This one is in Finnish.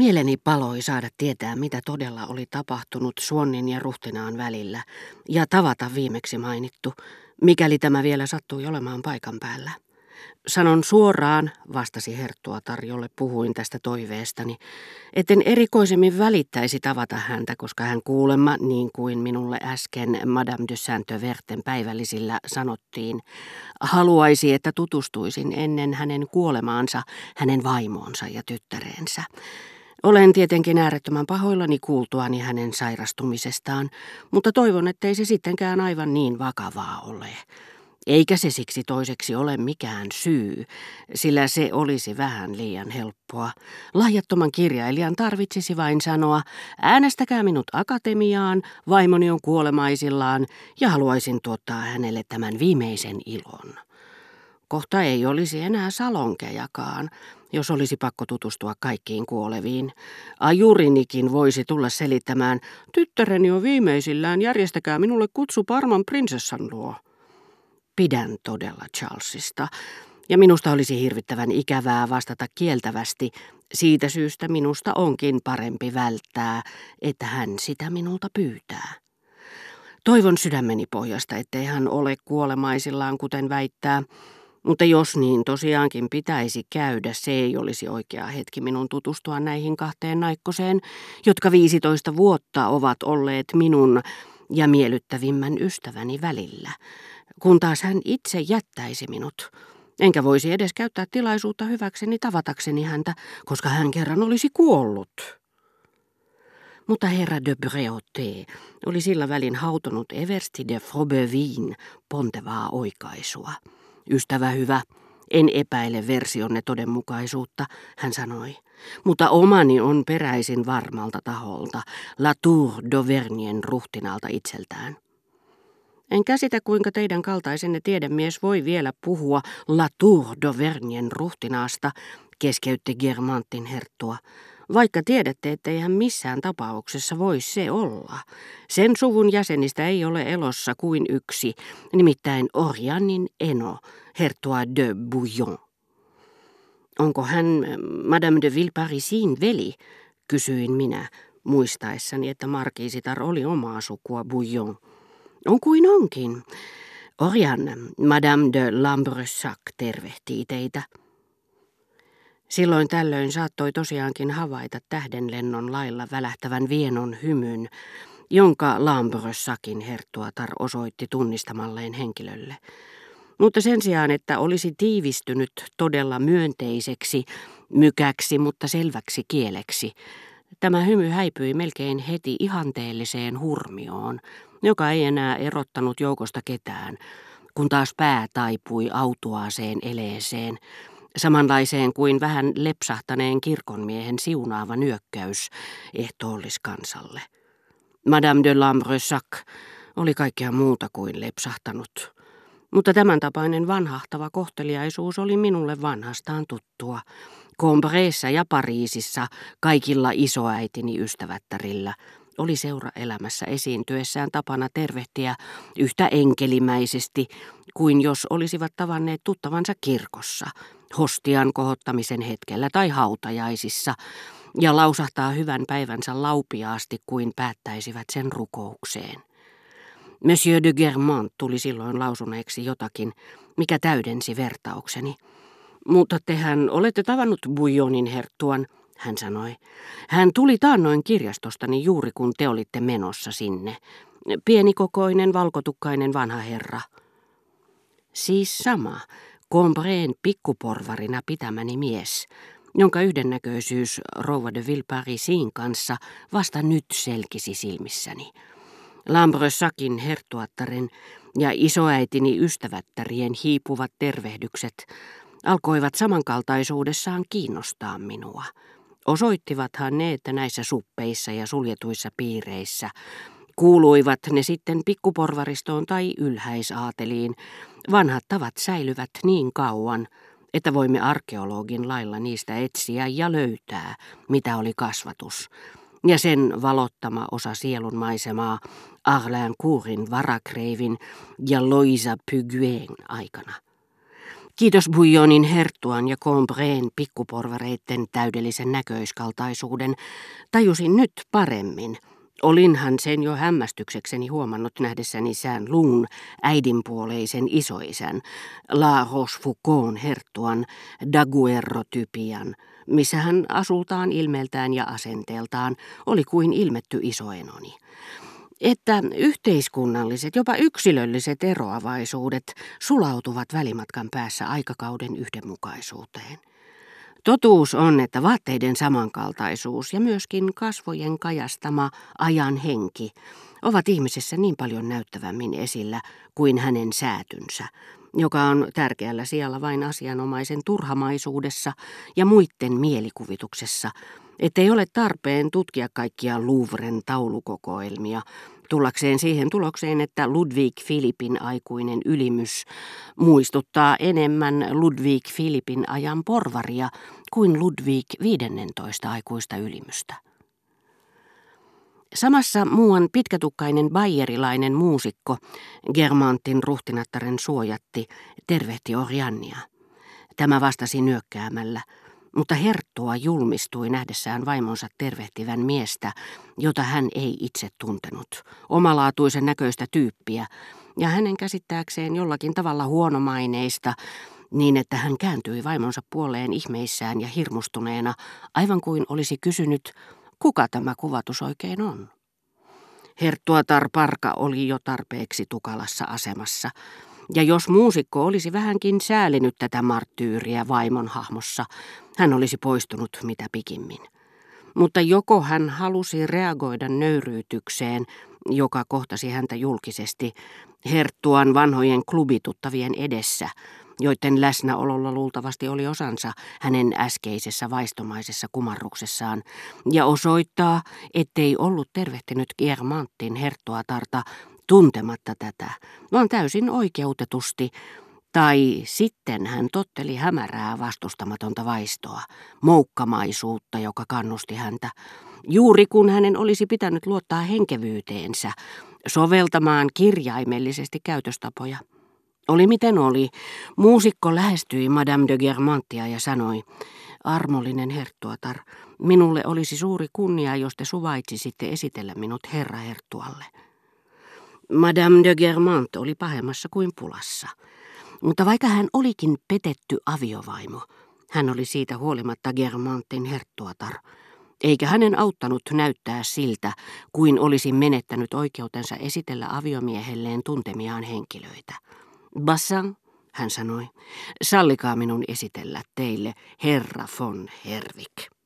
Mieleni paloi saada tietää, mitä todella oli tapahtunut Suonnin ja Ruhtinaan välillä, ja tavata viimeksi mainittu, mikäli tämä vielä sattui olemaan paikan päällä. Sanon suoraan, vastasi Herttua tarjolle puhuin tästä toiveestani, etten erikoisemmin välittäisi tavata häntä, koska hän kuulemma, niin kuin minulle äsken Madame de Saint-Verten päivällisillä sanottiin, haluaisi, että tutustuisin ennen hänen kuolemaansa hänen vaimonsa ja tyttärensä. Olen tietenkin äärettömän pahoillani kuultuani hänen sairastumisestaan, mutta toivon, ettei se sittenkään aivan niin vakavaa ole. Eikä se siksi toiseksi ole mikään syy, sillä se olisi vähän liian helppoa. Lahjattoman kirjailijan tarvitsisi vain sanoa, äänestäkää minut akatemiaan, vaimoni on kuolemaisillaan ja haluaisin tuottaa hänelle tämän viimeisen ilon. Kohta ei olisi enää salonkejakaan, jos olisi pakko tutustua kaikkiin kuoleviin. Ajurinikin voisi tulla selittämään, tyttäreni on viimeisillään, järjestäkää minulle kutsu Parman prinsessan luo. Pidän todella Charlesista, ja minusta olisi hirvittävän ikävää vastata kieltävästi. Siitä syystä minusta onkin parempi välttää, että hän sitä minulta pyytää. Toivon sydämeni pohjasta, ettei hän ole kuolemaisillaan, kuten väittää, mutta jos niin tosiaankin pitäisi käydä, se ei olisi oikea hetki minun tutustua näihin kahteen naikkoseen, jotka 15 vuotta ovat olleet minun ja miellyttävimmän ystäväni välillä, kun taas hän itse jättäisi minut. Enkä voisi edes käyttää tilaisuutta hyväkseni tavatakseni häntä, koska hän kerran olisi kuollut. Mutta herra de Breauté oli sillä välin hautonut Eversti de Frobeuvin pontevaa oikaisua. Ystävä hyvä, en epäile versionne todenmukaisuutta, hän sanoi. Mutta omani on peräisin varmalta taholta, La Tour d'Auvernien ruhtinalta itseltään. En käsitä, kuinka teidän kaltaisenne tiedemies voi vielä puhua La Tour d'Auvernien ruhtinaasta, keskeytti Germantin herttua vaikka tiedätte, ettei hän missään tapauksessa voi se olla. Sen suvun jäsenistä ei ole elossa kuin yksi, nimittäin Orjanin eno, hertua de Bouillon. Onko hän Madame de Villeparisin veli, kysyin minä, muistaessani, että markiisitar oli omaa sukua Bouillon. On kuin onkin. Orjan, Madame de Lambressac tervehtii teitä. Silloin tällöin saattoi tosiaankin havaita tähdenlennon lailla välähtävän vienon hymyn, jonka Lambrossakin herttuatar osoitti tunnistamalleen henkilölle. Mutta sen sijaan, että olisi tiivistynyt todella myönteiseksi, mykäksi, mutta selväksi kieleksi, tämä hymy häipyi melkein heti ihanteelliseen hurmioon, joka ei enää erottanut joukosta ketään, kun taas pää taipui autuaaseen eleeseen, samanlaiseen kuin vähän lepsahtaneen kirkonmiehen siunaava nyökkäys ehtoolliskansalle. Madame de Lambressac oli kaikkea muuta kuin lepsahtanut, mutta tämän tapainen vanhahtava kohteliaisuus oli minulle vanhastaan tuttua. Combreessa ja Pariisissa kaikilla isoäitini ystävättärillä oli seuraelämässä esiintyessään tapana tervehtiä yhtä enkelimäisesti kuin jos olisivat tavanneet tuttavansa kirkossa – hostian kohottamisen hetkellä tai hautajaisissa ja lausahtaa hyvän päivänsä laupiaasti kuin päättäisivät sen rukoukseen. Monsieur de Germont tuli silloin lausuneeksi jotakin, mikä täydensi vertaukseni. Mutta tehän olette tavannut Bouillonin herttuan, hän sanoi. Hän tuli taannoin kirjastostani juuri kun te olitte menossa sinne. Pienikokoinen, valkotukkainen vanha herra. Siis sama, Combreen pikkuporvarina pitämäni mies, jonka yhdennäköisyys rouva de Villeparisin kanssa vasta nyt selkisi silmissäni. Lambrossakin herttuattaren ja isoäitini ystävättärien hiipuvat tervehdykset alkoivat samankaltaisuudessaan kiinnostaa minua. Osoittivathan ne, että näissä suppeissa ja suljetuissa piireissä Kuuluivat ne sitten pikkuporvaristoon tai ylhäisaateliin, vanhat tavat säilyvät niin kauan, että voimme arkeologin lailla niistä etsiä ja löytää, mitä oli kasvatus, ja sen valottama osa sielun maisemaa Arlin Kuurin varakreivin ja Loisa Pyguen aikana. Kiitos Bouillonin herttuan ja Combreen pikkuporvareitten täydellisen näköiskaltaisuuden, tajusin nyt paremmin. Olinhan sen jo hämmästyksekseni huomannut nähdessäni sään luun äidinpuoleisen isoisän, La Rochefoucaultin herttuan, Daguerro-typian, missä hän asultaan ilmeeltään ja asenteeltaan oli kuin ilmetty isoenoni että yhteiskunnalliset, jopa yksilölliset eroavaisuudet sulautuvat välimatkan päässä aikakauden yhdenmukaisuuteen. Totuus on, että vaatteiden samankaltaisuus ja myöskin kasvojen kajastama ajan henki ovat ihmisessä niin paljon näyttävämmin esillä kuin hänen säätynsä, joka on tärkeällä sijalla vain asianomaisen turhamaisuudessa ja muiden mielikuvituksessa, ettei ole tarpeen tutkia kaikkia Louvren taulukokoelmia, tullakseen siihen tulokseen, että Ludwig Filipin aikuinen ylimys muistuttaa enemmän Ludwig Filipin ajan porvaria kuin Ludwig 15 aikuista ylimystä. Samassa muuan pitkätukkainen bayerilainen muusikko, Germantin ruhtinattaren suojatti, tervehti Oriannia. Tämä vastasi nyökkäämällä – mutta Herttua julmistui nähdessään vaimonsa tervehtivän miestä, jota hän ei itse tuntenut, omalaatuisen näköistä tyyppiä, ja hänen käsittääkseen jollakin tavalla huonomaineista, niin että hän kääntyi vaimonsa puoleen ihmeissään ja hirmustuneena, aivan kuin olisi kysynyt, kuka tämä kuvatus oikein on. Herttuatar Parka oli jo tarpeeksi tukalassa asemassa, ja jos muusikko olisi vähänkin säälinyt tätä marttyyriä vaimon hahmossa, hän olisi poistunut mitä pikimmin. Mutta joko hän halusi reagoida nöyryytykseen, joka kohtasi häntä julkisesti, herttuan vanhojen klubituttavien edessä, joiden läsnäololla luultavasti oli osansa hänen äskeisessä vaistomaisessa kumarruksessaan, ja osoittaa, ettei ollut tervehtinyt Germantin herttuatarta tuntematta tätä, vaan täysin oikeutetusti, tai sitten hän totteli hämärää vastustamatonta vaistoa, moukkamaisuutta, joka kannusti häntä, juuri kun hänen olisi pitänyt luottaa henkevyyteensä, soveltamaan kirjaimellisesti käytöstapoja. Oli miten oli, muusikko lähestyi Madame de Germantia ja sanoi, armollinen herttuatar, minulle olisi suuri kunnia, jos te suvaitsisitte esitellä minut herra herttualle. Madame de Germant oli pahemmassa kuin pulassa. Mutta vaikka hän olikin petetty aviovaimo, hän oli siitä huolimatta Germantin herttuatar, eikä hänen auttanut näyttää siltä, kuin olisi menettänyt oikeutensa esitellä aviomiehelleen tuntemiaan henkilöitä. Bassan, hän sanoi, sallikaa minun esitellä teille herra von Hervik.